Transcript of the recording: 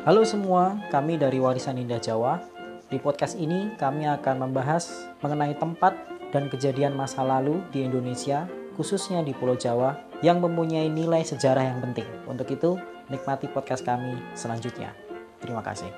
Halo semua, kami dari Warisan Indah Jawa. Di podcast ini kami akan membahas mengenai tempat dan kejadian masa lalu di Indonesia, khususnya di Pulau Jawa, yang mempunyai nilai sejarah yang penting. Untuk itu, nikmati podcast kami selanjutnya. Terima kasih.